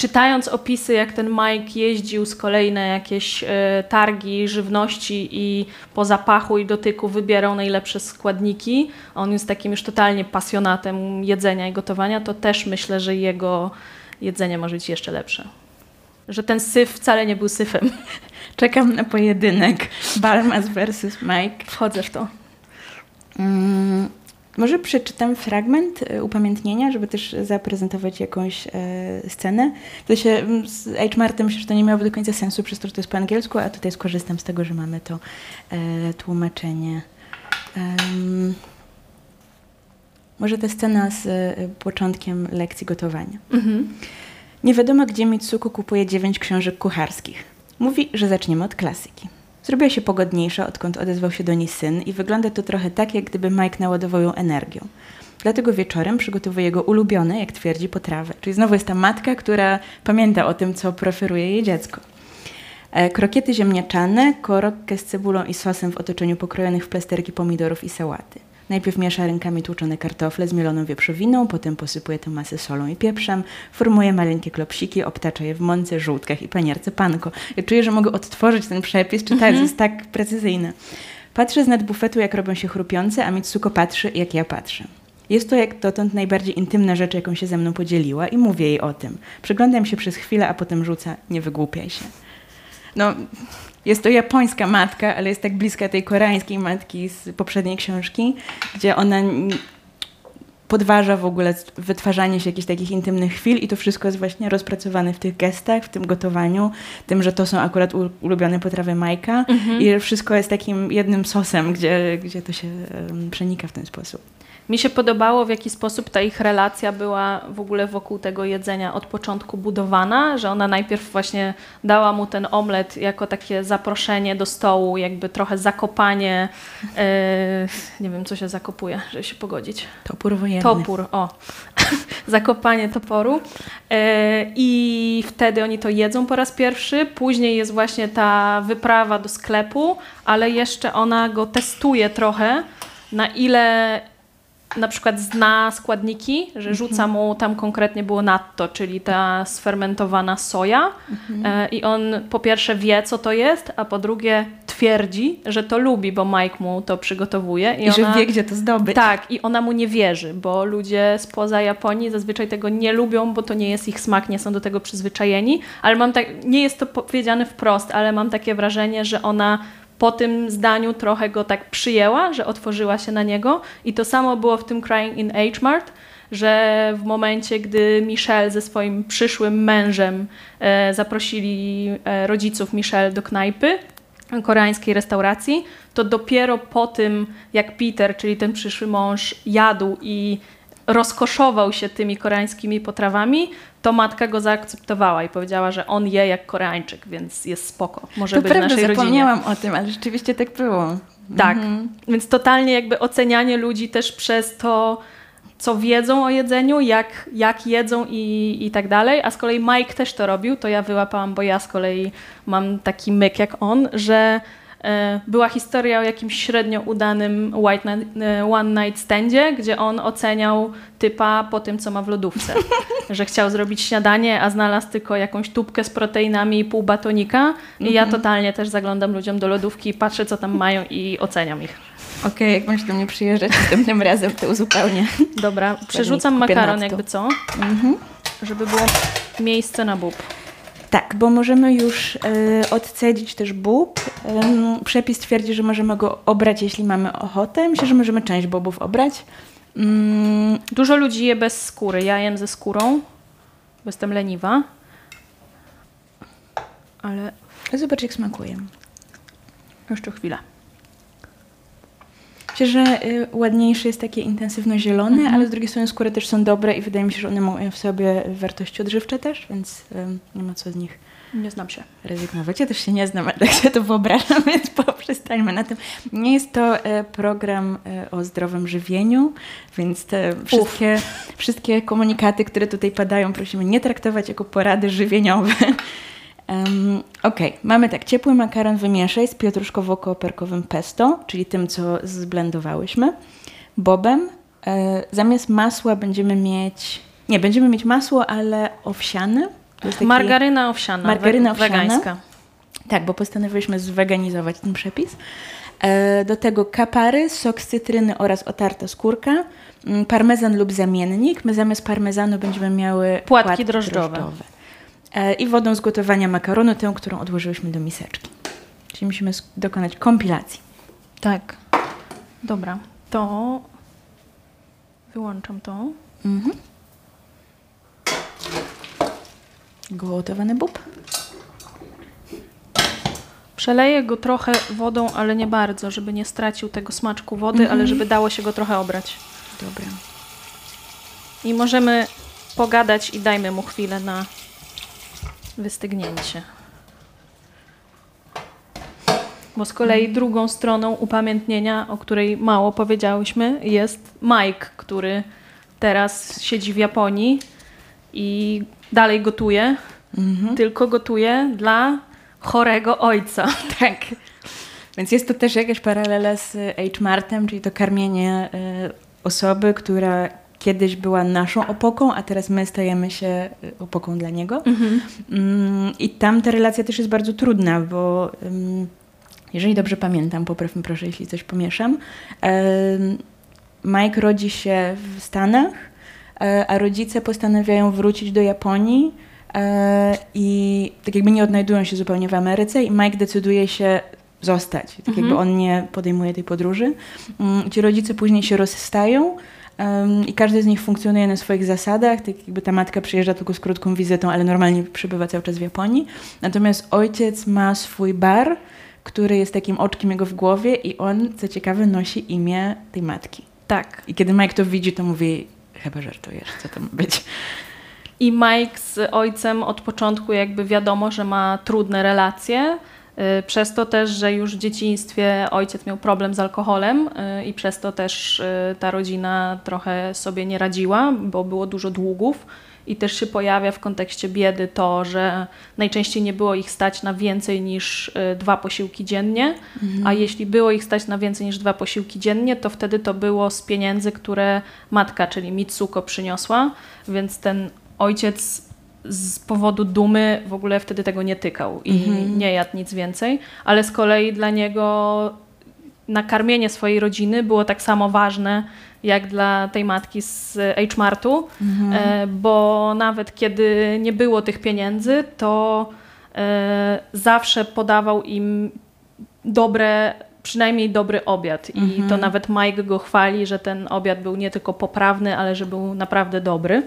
czytając opisy, jak ten Mike jeździł z kolei na jakieś e, targi żywności i po zapachu i dotyku wybierał najlepsze składniki, on jest takim już totalnie pasjonatem jedzenia i gotowania, to też myślę, że jego jedzenie może być jeszcze lepsze. Że ten syf wcale nie był syfem. *laughs* Czekam na pojedynek Balmas versus Mike. Wchodzę w to. Mm, może przeczytam fragment e, upamiętnienia, żeby też zaprezentować jakąś e, scenę. To się z H. Martem myślę, że to nie miałoby do końca sensu, przez to, że to jest po angielsku, a tutaj skorzystam z tego, że mamy to e, tłumaczenie. Um, może ta scena z e, początkiem lekcji gotowania. Mhm. Nie wiadomo, gdzie Mitsuko kupuje dziewięć książek kucharskich. Mówi, że zaczniemy od klasyki. Zrobiła się pogodniejsza, odkąd odezwał się do niej syn i wygląda to trochę tak, jak gdyby Mike naładował ją energią. Dlatego wieczorem przygotowuje jego ulubione, jak twierdzi, potrawy. Czyli znowu jest ta matka, która pamięta o tym, co preferuje jej dziecko. E, krokiety ziemniaczane, korokkę z cebulą i sosem w otoczeniu pokrojonych w plasterki pomidorów i sałaty. Najpierw miesza rękami tłuczone kartofle z mieloną wieprzowiną, potem posypuje tę masę solą i pieprzem, formuje maleńkie klopsiki, obtacza je w mące, żółtkach i panierce panko. Ja czuję, że mogę odtworzyć ten przepis, czytając, mhm. jest tak precyzyjny. Patrzę z nad bufetu, jak robią się chrupiące, a Mitsuko patrzy, jak ja patrzę. Jest to jak dotąd najbardziej intymna rzecz, jaką się ze mną podzieliła i mówię jej o tym. Przyglądam się przez chwilę, a potem rzuca, nie wygłupiaj się. No, jest to japońska matka, ale jest tak bliska tej koreańskiej matki z poprzedniej książki, gdzie ona podważa w ogóle wytwarzanie się jakichś takich intymnych chwil i to wszystko jest właśnie rozpracowane w tych gestach, w tym gotowaniu, tym, że to są akurat ulubione potrawy Majka mhm. i wszystko jest takim jednym sosem, gdzie, gdzie to się um, przenika w ten sposób. Mi się podobało, w jaki sposób ta ich relacja była w ogóle wokół tego jedzenia od początku budowana, że ona najpierw właśnie dała mu ten omlet jako takie zaproszenie do stołu, jakby trochę zakopanie, yy, nie wiem, co się zakopuje, żeby się pogodzić. Topór wojenny. Topór, o. *laughs* zakopanie toporu. Yy, I wtedy oni to jedzą po raz pierwszy. Później jest właśnie ta wyprawa do sklepu, ale jeszcze ona go testuje trochę, na ile na przykład zna składniki, że rzuca mu tam konkretnie było natto, czyli ta sfermentowana soja e, i on po pierwsze wie, co to jest, a po drugie twierdzi, że to lubi, bo Mike mu to przygotowuje. I, I że wie, gdzie to zdobyć. Tak, i ona mu nie wierzy, bo ludzie spoza Japonii zazwyczaj tego nie lubią, bo to nie jest ich smak, nie są do tego przyzwyczajeni, ale mam tak, nie jest to powiedziane wprost, ale mam takie wrażenie, że ona po tym zdaniu trochę go tak przyjęła, że otworzyła się na niego. I to samo było w tym Crying in H-Mart, że w momencie, gdy Michelle ze swoim przyszłym mężem e, zaprosili e, rodziców Michelle do knajpy, koreańskiej restauracji, to dopiero po tym, jak Peter, czyli ten przyszły mąż, jadł i rozkoszował się tymi koreańskimi potrawami, to matka go zaakceptowała i powiedziała, że on je jak Koreańczyk, więc jest spoko. Może to być prawda, w naszej zapomniałam rodzinie. o tym, ale rzeczywiście tak było. Tak, mhm. więc totalnie jakby ocenianie ludzi też przez to, co wiedzą o jedzeniu, jak, jak jedzą i, i tak dalej. A z kolei Mike też to robił, to ja wyłapałam, bo ja z kolei mam taki myk jak on, że była historia o jakimś średnio udanym white night, e, one night standzie, gdzie on oceniał typa po tym, co ma w lodówce. *laughs* że chciał zrobić śniadanie, a znalazł tylko jakąś tubkę z proteinami i pół batonika. I ja mhm. totalnie też zaglądam ludziom do lodówki, patrzę, co tam mają i oceniam ich. Okej, okay, jak będziesz do mnie przyjeżdżać następnym *laughs* razem, to uzupełnię. Dobra, przerzucam makaron jakby co, mhm. żeby było miejsce na bób. Tak, bo możemy już y, odcedzić też bób. Y, przepis twierdzi, że możemy go obrać, jeśli mamy ochotę. Myślę, że możemy część bobów obrać. Mm. Dużo ludzi je bez skóry. Ja jem ze skórą, bo jestem leniwa. Ale... Zobacz, jak smakuje. Jeszcze chwilę. Myślę, że y, ładniejszy jest takie intensywno-zielony, mhm. ale z drugiej strony skóry też są dobre i wydaje mi się, że one mają w sobie wartości odżywcze też, więc y, nie ma co z nich nie znam się. Rezygnować. Ja też się nie znam, ale tak się to wyobrażam, *laughs* więc poprzestańmy na tym. Nie jest to y, program o zdrowym żywieniu, więc te wszystkie, wszystkie komunikaty, które tutaj padają, prosimy nie traktować jako porady żywieniowe. Um, ok, mamy tak, ciepły makaron wymieszaj z pietruszkowo-koperkowym pesto, czyli tym, co zblendowałyśmy, bobem. E, zamiast masła będziemy mieć, nie, będziemy mieć masło, ale owsiane. Taki, margaryna owsiana, margaryna owsiana. wegańska. Tak, bo postanowiliśmy zweganizować ten przepis. E, do tego kapary, sok z cytryny oraz otarta skórka, mm, parmezan lub zamiennik. My zamiast parmezanu będziemy miały płatki, płatki drożdżowe. drożdżowe. E, i wodą z gotowania makaronu, tę, którą odłożyłyśmy do miseczki. Czyli musimy dokonać kompilacji. Tak. Dobra. To wyłączam to. Mhm. Gotowany bób. Przeleję go trochę wodą, ale nie bardzo, żeby nie stracił tego smaczku wody, mhm. ale żeby dało się go trochę obrać. Dobra. I możemy pogadać i dajmy mu chwilę na wystygnięcie. Bo z kolei mhm. drugą stroną upamiętnienia, o której mało powiedziałyśmy, jest Mike, który teraz siedzi w Japonii i dalej gotuje, mhm. tylko gotuje dla chorego ojca. *laughs* Tak. Więc jest to też jakaś paralela z H-Martem, czyli to karmienie y, osoby, która kiedyś była naszą opoką, a teraz my stajemy się y, opoką dla niego. Mhm. Mm, I tam ta relacja też jest bardzo trudna, bo jeżeli dobrze pamiętam, popraw mi proszę, jeśli coś pomieszam, Mike rodzi się w Stanach, e, a rodzice postanawiają wrócić do Japonii e, i tak jakby nie odnajdują się zupełnie w Ameryce i Mike decyduje się zostać. Tak mhm. jakby on nie podejmuje tej podróży. Mm, ci rodzice później się rozstają, i każdy z nich funkcjonuje na swoich zasadach. Tak jakby ta matka przyjeżdża tylko z krótką wizytą, ale normalnie przebywa cały czas w Japonii. Natomiast ojciec ma swój bar, który jest takim oczkiem jego w głowie i on, co ciekawe, nosi imię tej matki. Tak. I kiedy Mike to widzi, to mówi, chyba żartujesz, co to ma być. I Mike z ojcem od początku jakby wiadomo, że ma trudne relacje, przez to też, że już w dzieciństwie ojciec miał problem z alkoholem y, i przez to też y, ta rodzina trochę sobie nie radziła, bo było dużo długów i też się pojawia w kontekście biedy to, że najczęściej nie było ich stać na więcej niż y, dwa posiłki dziennie, mhm. a jeśli było ich stać na więcej niż dwa posiłki dziennie, to wtedy to było z pieniędzy, które matka, czyli Mitsuko przyniosła, więc ten ojciec z powodu dumy w ogóle wtedy tego nie tykał i mhm. nie jadł nic więcej, ale z kolei dla niego nakarmienie swojej rodziny było tak samo ważne jak dla tej matki z H-Martu, mhm. E, bo nawet kiedy nie było tych pieniędzy, to e, zawsze podawał im dobre, przynajmniej dobry obiad. I mhm. to nawet Mike go chwali, że ten obiad był nie tylko poprawny, ale że był naprawdę dobry.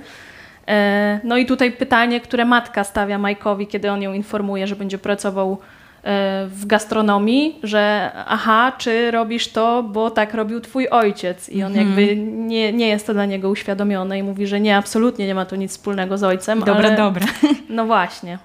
E, no i tutaj pytanie, które matka stawia Majkowi, kiedy on ją informuje, że będzie pracował e, w gastronomii, że aha, czy robisz to, bo tak robił twój ojciec. I on jakby mhm. nie, nie jest to dla niego uświadomione i mówi, że nie, absolutnie nie ma to nic wspólnego z ojcem. Dobre, ale... dobre. *laughs* No właśnie.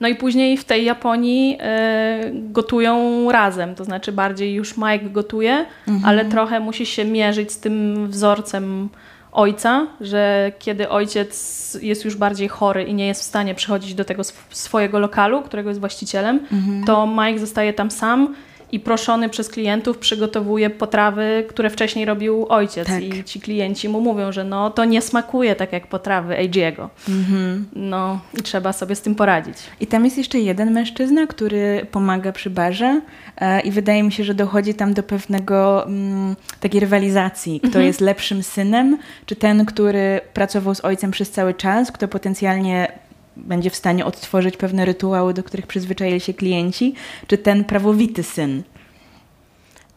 No i później w tej Japonii y, gotują razem, to znaczy bardziej już Mike gotuje, mhm. ale trochę musi się mierzyć z tym wzorcem ojca, że kiedy ojciec jest już bardziej chory i nie jest w stanie przychodzić do tego swojego lokalu, którego jest właścicielem, mhm. to Mike zostaje tam sam i proszony przez klientów przygotowuje potrawy, które wcześniej robił ojciec. Tak. I ci klienci mu mówią, że no to nie smakuje tak jak potrawy Ajiego. Mhm. No i trzeba sobie z tym poradzić. I tam jest jeszcze jeden mężczyzna, który pomaga przy barze e, i wydaje mi się, że dochodzi tam do pewnego mm, takiej rywalizacji. Kto mhm. jest lepszym synem, czy ten, który pracował z ojcem przez cały czas, kto potencjalnie będzie w stanie odtworzyć pewne rytuały, do których przyzwyczaili się klienci, czy ten prawowity syn.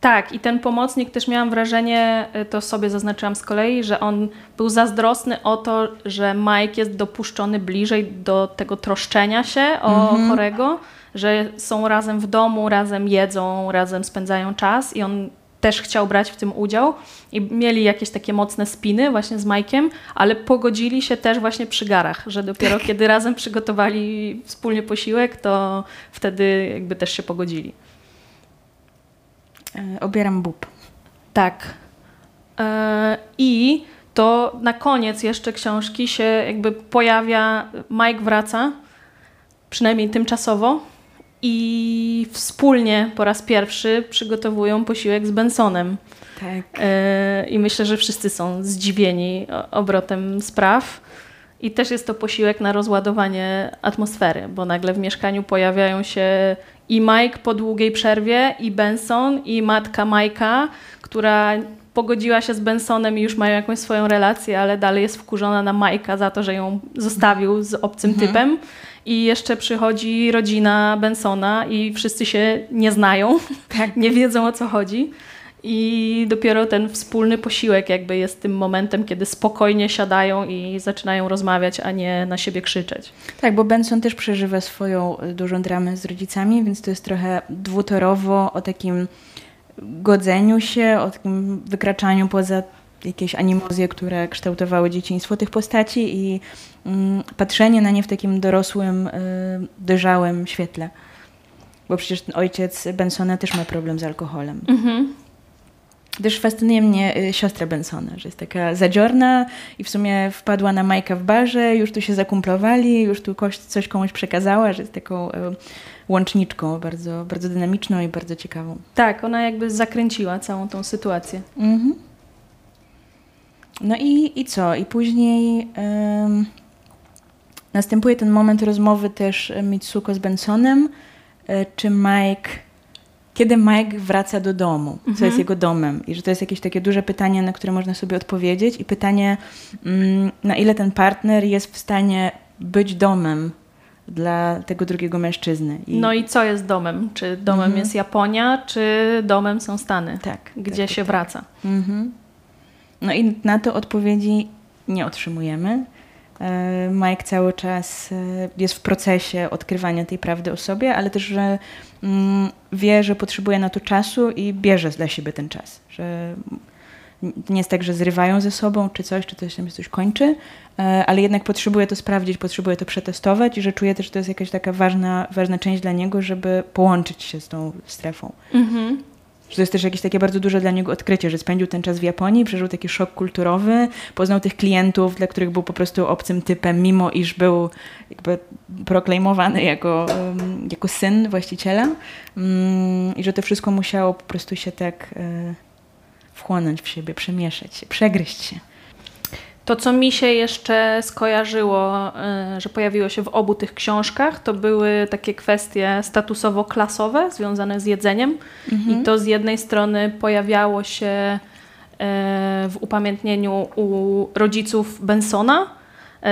Tak, i ten pomocnik też miałam wrażenie, y, to sobie zaznaczyłam z kolei, że on był zazdrosny o to, że Mike jest dopuszczony bliżej do tego troszczenia się o mhm. chorego, że są razem w domu, razem jedzą, razem spędzają czas i on też chciał brać w tym udział i mieli jakieś takie mocne spiny właśnie z Majkiem, ale pogodzili się też właśnie przy garach, że dopiero kiedy razem przygotowali wspólnie posiłek, to wtedy jakby też się pogodzili. E, obieram bób. Tak. E, I to na koniec jeszcze książki się jakby pojawia, Mike wraca, przynajmniej tymczowo, i wspólnie po raz pierwszy przygotowują posiłek z Bensonem. Tak. E, I myślę, że wszyscy są zdziwieni obrotem spraw. I też jest to posiłek na rozładowanie atmosfery, bo nagle w mieszkaniu pojawiają się i Mike po długiej przerwie, i Benson, i matka Majka, która pogodziła się z Bensonem i już mają jakąś swoją relację, ale dalej jest wkurzona na Majka za to, że ją zostawił z obcym mhm. typem i jeszcze przychodzi rodzina Bensona i wszyscy się nie znają, *laughs* tak. nie wiedzą o co chodzi. I dopiero ten wspólny posiłek jakby jest tym momentem, kiedy spokojnie siadają i zaczynają rozmawiać, a nie na siebie krzyczeć. Tak, bo Benson też przeżywa swoją dużą dramę z rodzicami, więc to jest trochę dwutorowo o takim godzeniu się, o takim wykraczaniu poza jakieś animozje, które kształtowały dzieciństwo tych postaci i mm, patrzenie na nie w takim dorosłym, y, dojrzałym świetle. Bo przecież ojciec Bensona też ma problem z alkoholem. Mhm. Też fascynuje mnie y, siostra Bensona, że jest taka zadziorna i w sumie wpadła na Majka w barze, już tu się zakumplowali, już tu coś komuś przekazała, że jest taką y, łączniczką bardzo, bardzo dynamiczną i bardzo ciekawą. Tak, ona jakby zakręciła całą tą sytuację. Mhm. No i, i co? I później um, następuje ten moment rozmowy też Mitsuko z Bensonem, e, czy Mike, kiedy Mike wraca do domu, co mhm. jest jego domem i że to jest jakieś takie duże pytanie, na które można sobie odpowiedzieć i pytanie, um, na ile ten partner jest w stanie być domem dla tego drugiego mężczyzny. I... No i co jest domem? Czy domem mhm. jest Japonia, czy domem są Stany? Tak. Gdzie tak, się tak. wraca? Mhm. No i na to odpowiedzi nie otrzymujemy. E, Mike cały czas e, jest w procesie odkrywania tej prawdy o sobie, ale też, że mm, wie, że potrzebuje na to czasu i bierze dla siebie ten czas. Że nie jest tak, że zrywają ze sobą czy coś, czy coś się coś kończy, e, ale jednak potrzebuje to sprawdzić, potrzebuje to przetestować i że czuje też, że to jest jakaś taka ważna, ważna część dla niego, żeby połączyć się z tą strefą. Mhm. Że to jest też jakieś takie bardzo duże dla niego odkrycie, że spędził ten czas w Japonii, przeżył taki szok kulturowy, poznał tych klientów, dla których był po prostu obcym typem, mimo iż był jakby proklamowany jako, jako syn właściciela. Mm, I że to wszystko musiało po prostu się tak e, wchłonąć w siebie, przemieszać się, przegryźć się. To, co mi się jeszcze skojarzyło, y, że pojawiło się w obu tych książkach, to były takie kwestie statusowo-klasowe związane z jedzeniem. Mhm. I to z jednej strony pojawiało się y, w upamiętnieniu u rodziców Bensona,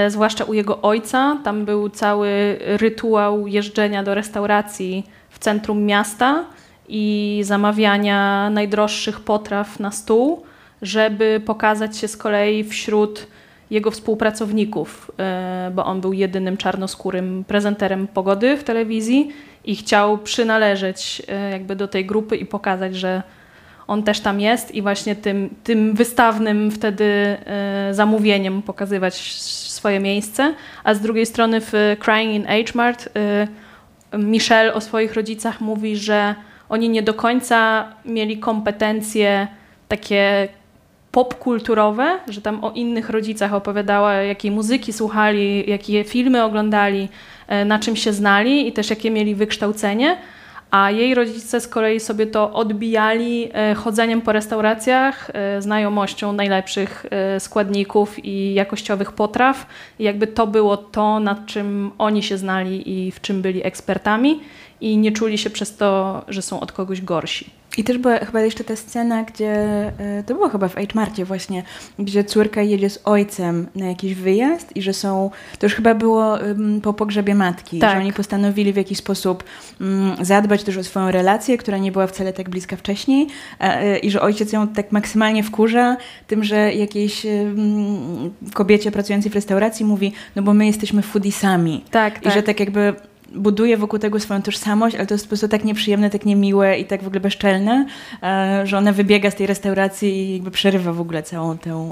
y, zwłaszcza u jego ojca. Tam był cały rytuał jeżdżenia do restauracji w centrum miasta i zamawiania najdroższych potraw na stół żeby pokazać się z kolei wśród jego współpracowników, e, bo on był jedynym czarnoskórym prezenterem pogody w telewizji i chciał przynależeć e, jakby do tej grupy i pokazać, że on też tam jest i właśnie tym, tym wystawnym wtedy e, zamówieniem pokazywać swoje miejsce. A z drugiej strony w Crying in H Mart Michelle o swoich rodzicach mówi, że oni nie do końca mieli kompetencje takie popkulturowe, że tam o innych rodzicach opowiadała, jakiej muzyki słuchali, jakie filmy oglądali, e, na czym się znali i też jakie mieli wykształcenie. A jej rodzice z kolei sobie to odbijali e, chodzeniem po restauracjach, e, znajomością najlepszych składników i jakościowych potraw. I jakby to było to, nad czym oni się znali i w czym byli ekspertami, i nie czuli się przez to, że są od kogoś gorsi. I też była chyba jeszcze ta scena, gdzie e, to było chyba w H-Marcie właśnie, gdzie córka jedzie z ojcem na jakiś wyjazd i że są, to już chyba było po pogrzebie matki, tak. że oni postanowili w jakiś sposób mm, zadbać też o swoją relację, która nie była wcale tak bliska wcześniej e, i że ojciec ją tak maksymalnie wkurza tym, że jakiejś kobiecie pracującej w restauracji mówi, no bo my jesteśmy foodisami. Tak, I tak. że tak jakby buduje wokół tego swoją tożsamość, ale to jest po prostu tak nieprzyjemne, tak niemiłe i tak w ogóle bezczelne, e, że ona wybiega z tej restauracji i jakby przerywa w ogóle całą tę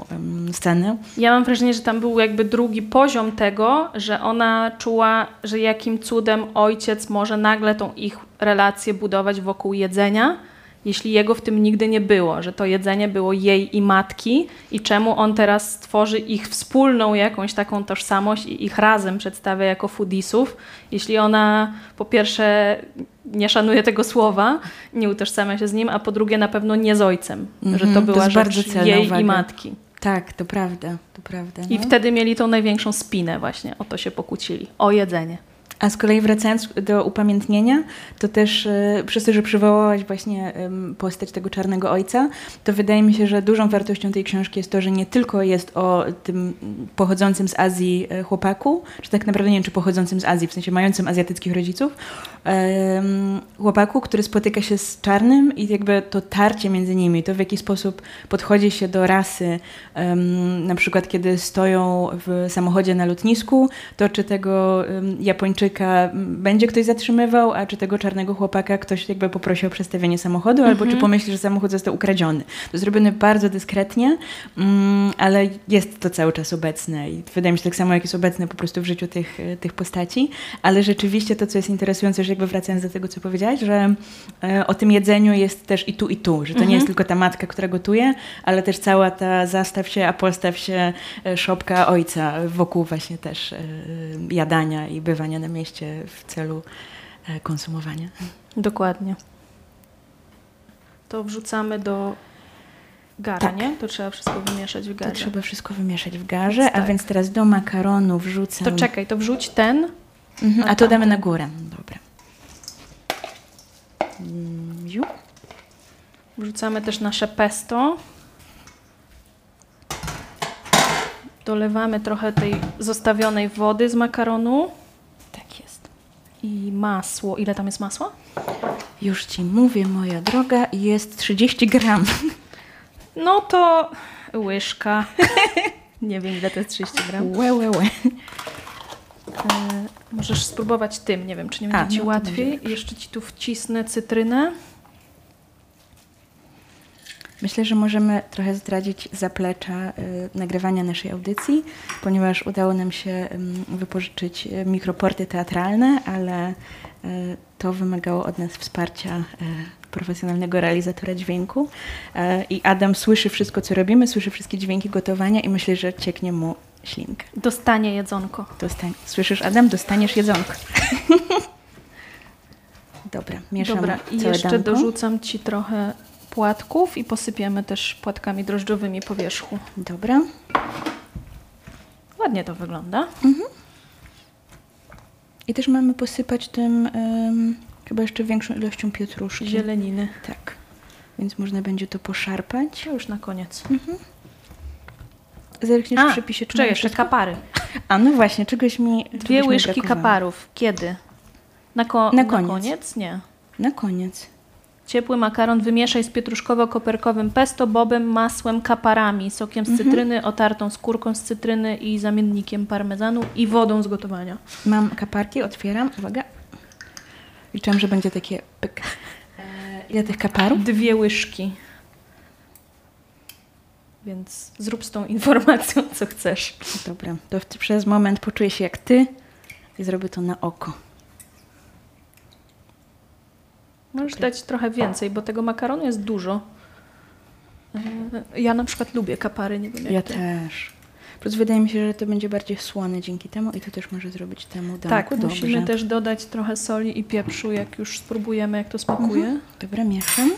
scenę. Ja mam wrażenie, że tam był jakby drugi poziom tego, że ona czuła, że jakim cudem ojciec może nagle tą ich relację budować wokół jedzenia, jeśli jego w tym nigdy nie było, że to jedzenie było jej i matki i czemu on teraz stworzy ich wspólną jakąś taką tożsamość i ich razem przedstawia jako foodisów, jeśli ona po pierwsze nie szanuje tego słowa, nie utożsamia się z nim, a po drugie na pewno nie z ojcem, mm -hmm, że to mhm, była to rzecz jej uwaga. i matki. Tak, to prawda, to prawda. No. I wtedy mieli tą największą spinę właśnie, o to się pokłócili, o jedzenie. A z kolei wracając do upamiętnienia, to też y, przez to, że przywołałaś właśnie y, postać tego czarnego ojca, to wydaje mi się, że dużą wartością tej książki jest to, że nie tylko jest o tym pochodzącym z Azji y, chłopaku, czy tak naprawdę nie wiem, czy pochodzącym z Azji, w sensie mającym azjatyckich rodziców, chłopaku, który spotyka się z czarnym i jakby to tarcie między nimi, to w jaki sposób podchodzi się do rasy, na przykład kiedy stoją w samochodzie na lotnisku, to czy tego Japończyka będzie ktoś zatrzymywał, a czy tego czarnego chłopaka ktoś jakby poprosił o przestawienie samochodu, albo czy mhm. pomyśli, że samochód został ukradziony. To zrobione bardzo dyskretnie, mm, ale jest to cały czas obecne i wydaje mi się tak samo, jak jest obecne po prostu w życiu tych, tych postaci, ale rzeczywiście to, co jest interesujące, że jakby wracając do tego, co powiedziałaś, że e, o tym jedzeniu jest też i tu, i tu, że to mhm. nie jest tylko ta matka, która gotuje, ale też cała ta zastaw się, a postaw się e, szopka ojca wokół właśnie też e, jadania i bywania na mieście w celu konsumowania. Dokładnie. To wrzucamy do gara, tak. nie? To trzeba wszystko wymieszać w garze. To trzeba wszystko wymieszać w garze, tak. a więc teraz do makaronu wrzucam... To czekaj, to wrzuć ten, mhm, a, a to damy na górę. Dobra. Ziu. Wrzucamy też nasze pesto. Dolewamy trochę tej zostawionej wody z makaronu. I masło. Ile tam jest masła? Już ci mówię, moja droga, jest 30 gram. No to łyżka. *laughs* Nie wiem, ile to jest 30 gram. Łe, łe, łe. E, możesz spróbować tym, nie wiem, czy nie będzie A, Ci no łatwiej. Jeszcze Ci tu wcisnę cytrynę. Myślę, że możemy trochę zdradzić zaplecza y, nagrywania naszej audycji, ponieważ udało nam się wypożyczyć y, mikroporty teatralne, ale y, to wymagało od nas wsparcia profesjonalnego realizatora dźwięku i Adam słyszy wszystko, co robimy, słyszy wszystkie dźwięki gotowania i myśli, że cieknie mu ślinka. Dostanie jedzonko. Dostań. Słyszysz, Adam? Dostaniesz jedzonko. *laughs* Dobra, mieszam Dobra, i jeszcze danko. dorzucam Ci trochę płatków i posypiemy też płatkami drożdżowymi po wierzchu. Dobra. Ładnie to wygląda. I też mamy posypać tym em, chyba jeszcze większą ilością pietruszki. Zieleniny. Tak. Więc można będzie to poszarpać. To już na koniec. Zerkniesz A, w przepisie, czy jeszcze wszystko? kapary. A no właśnie, czegoś mi Dwie czegoś mi łyżki brakowało. kaparów. Kiedy? Na, ko- Na na koniec. koniec? Nie. Na koniec. Ciepły makaron wymieszaj z pietruszkowo-koperkowym pesto, bobem, masłem, kaparami, sokiem z Mhm. cytryny, otartą skórką z cytryny i zamiennikiem parmezanu i wodą z gotowania. Mam kaparki, otwieram. Uwaga. Liczyłam, że będzie takie pyk. E, ile tych kaparów? Dwie łyżki. Więc zrób z tą informacją, co chcesz. Dobra, to przez moment poczuję się jak ty i zrobię to na oko. Możesz dać trochę więcej, bo tego makaronu jest dużo. Yy, Ja na przykład lubię kapary, nie wiem jak Ja ty. też. Prostu wydaje mi się, że to będzie bardziej słone dzięki temu i to też może zrobić temu danku Tak, dobrze. musimy też dodać trochę soli i pieprzu, jak już spróbujemy, jak to smakuje. Mhm. Dobra, mieszam.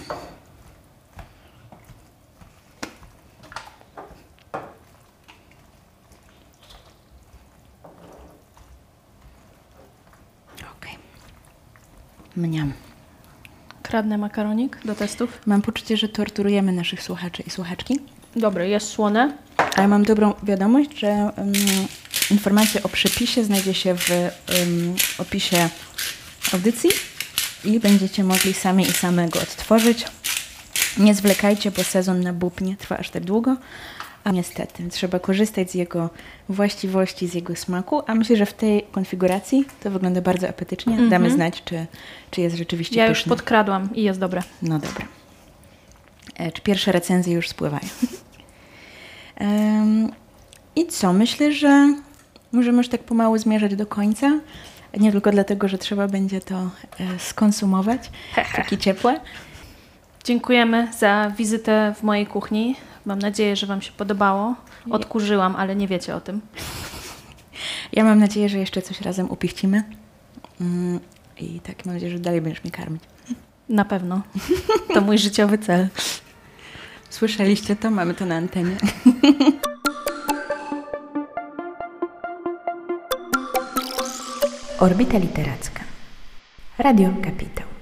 Okej. Mniam. Kradnę makaronik do testów. Mam poczucie, że torturujemy naszych słuchaczy i słuchaczki, Dobre, jest słone. ale mam dobrą wiadomość, że um, informacja o przepisie znajdzie się w um, opisie audycji i będziecie mogli sami i same go odtworzyć. Nie zwlekajcie, bo sezon na bób nie trwa aż tak długo. A niestety, trzeba korzystać z jego właściwości, z jego smaku, a myślę, że w tej konfiguracji to wygląda bardzo apetycznie. Damy znać, czy, czy jest rzeczywiście Ja już pyszny. podkradłam i jest dobre. No dobra. E, Czy pierwsze recenzje już spływają? *laughs* Em, I co? Myślę, że możemy już tak pomału zmierzać do końca. Nie tylko dlatego, że trzeba będzie to e, skonsumować, *laughs* takie ciepłe. Dziękujemy za wizytę w mojej kuchni. Mam nadzieję, że Wam się podobało. Odkurzyłam, ale nie wiecie o tym. Ja mam nadzieję, że jeszcze coś razem upichcimy. Mm, I tak mam nadzieję, że dalej będziesz mnie karmić. Na pewno. To mój życiowy cel. Słyszeliście to? Mamy to na antenie. Orbita Literacka. Radio Kapitał.